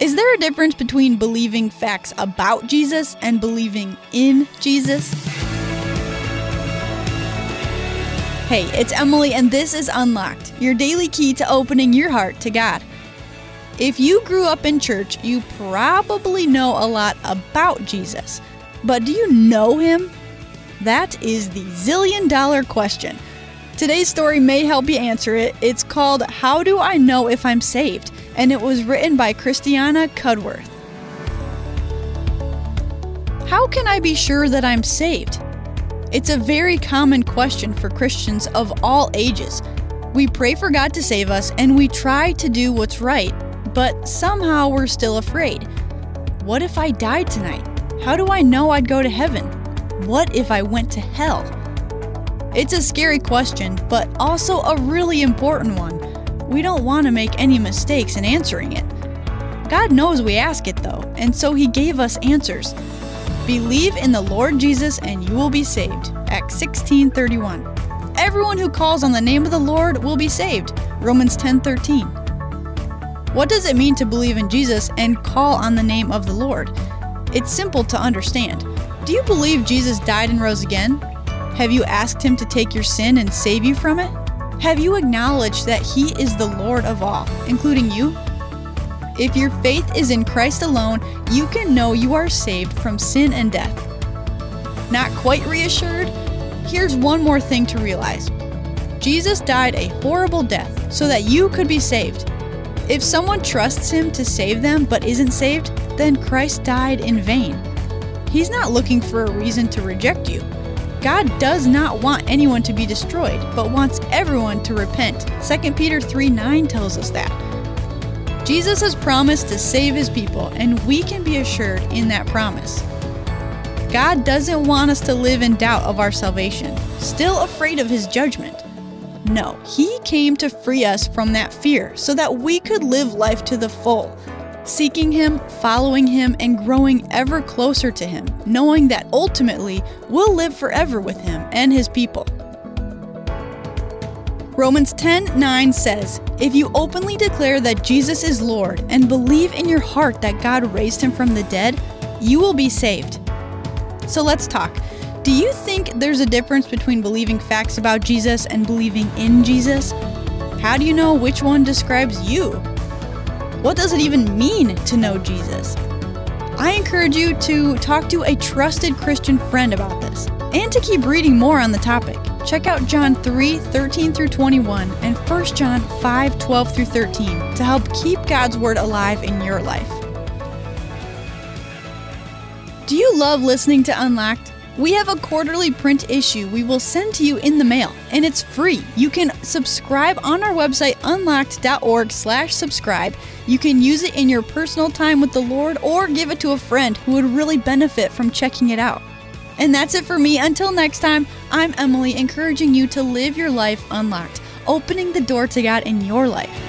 Is there a difference between believing facts about Jesus and believing in Jesus? Hey, it's Emily, and this is Unlocked, your daily key to opening your heart to God. If you grew up in church, you probably know a lot about Jesus. But do you know him? That is the zillion dollar question. Today's story may help you answer it. It's called How Do I Know If I'm Saved? And it was written by Christiana Cudworth. How can I be sure that I'm saved? It's a very common question for Christians of all ages. We pray for God to save us and we try to do what's right, but somehow we're still afraid. What if I died tonight? How do I know I'd go to heaven? What if I went to hell? It's a scary question, but also a really important one we don't want to make any mistakes in answering it. God knows we ask it though, and so He gave us answers. Believe in the Lord Jesus and you will be saved. Acts 16:31. Everyone who calls on the name of the Lord will be saved. Romans 10:13. What does it mean to believe in Jesus and call on the name of the Lord? It's simple to understand. Do you believe Jesus died and rose again? Have you asked him to take your sin and save you from it? Have you acknowledged that He is the Lord of all, including you? If your faith is in Christ alone, you can know you are saved from sin and death. Not quite reassured? Here's one more thing to realize Jesus died a horrible death so that you could be saved. If someone trusts Him to save them but isn't saved, then Christ died in vain. He's not looking for a reason to reject you. God does not want anyone to be destroyed, but wants everyone to repent. 2 Peter 3 9 tells us that. Jesus has promised to save his people, and we can be assured in that promise. God doesn't want us to live in doubt of our salvation, still afraid of his judgment. No, he came to free us from that fear so that we could live life to the full seeking Him, following Him, and growing ever closer to Him, knowing that ultimately we'll live forever with Him and His people. Romans 10 9 says, If you openly declare that Jesus is Lord and believe in your heart that God raised him from the dead, you will be saved. So let's talk. Do you think there's a difference between believing facts about Jesus and believing in Jesus? How do you know which one describes you? What does it even mean to know Jesus? I encourage you to talk to a trusted Christian friend about this and to keep reading more on the topic. Check out John 3 13 through 21 and 1 John 5 12 through 13 to help keep God's Word alive in your life. Do you love listening to Unlocked? We have a quarterly print issue we will send to you in the mail, and it's free. You can subscribe on our website, unlocked.org slash subscribe. You can use it in your personal time with the Lord or give it to a friend who would really benefit from checking it out. And that's it for me. Until next time, I'm Emily, encouraging you to live your life unlocked, opening the door to God in your life.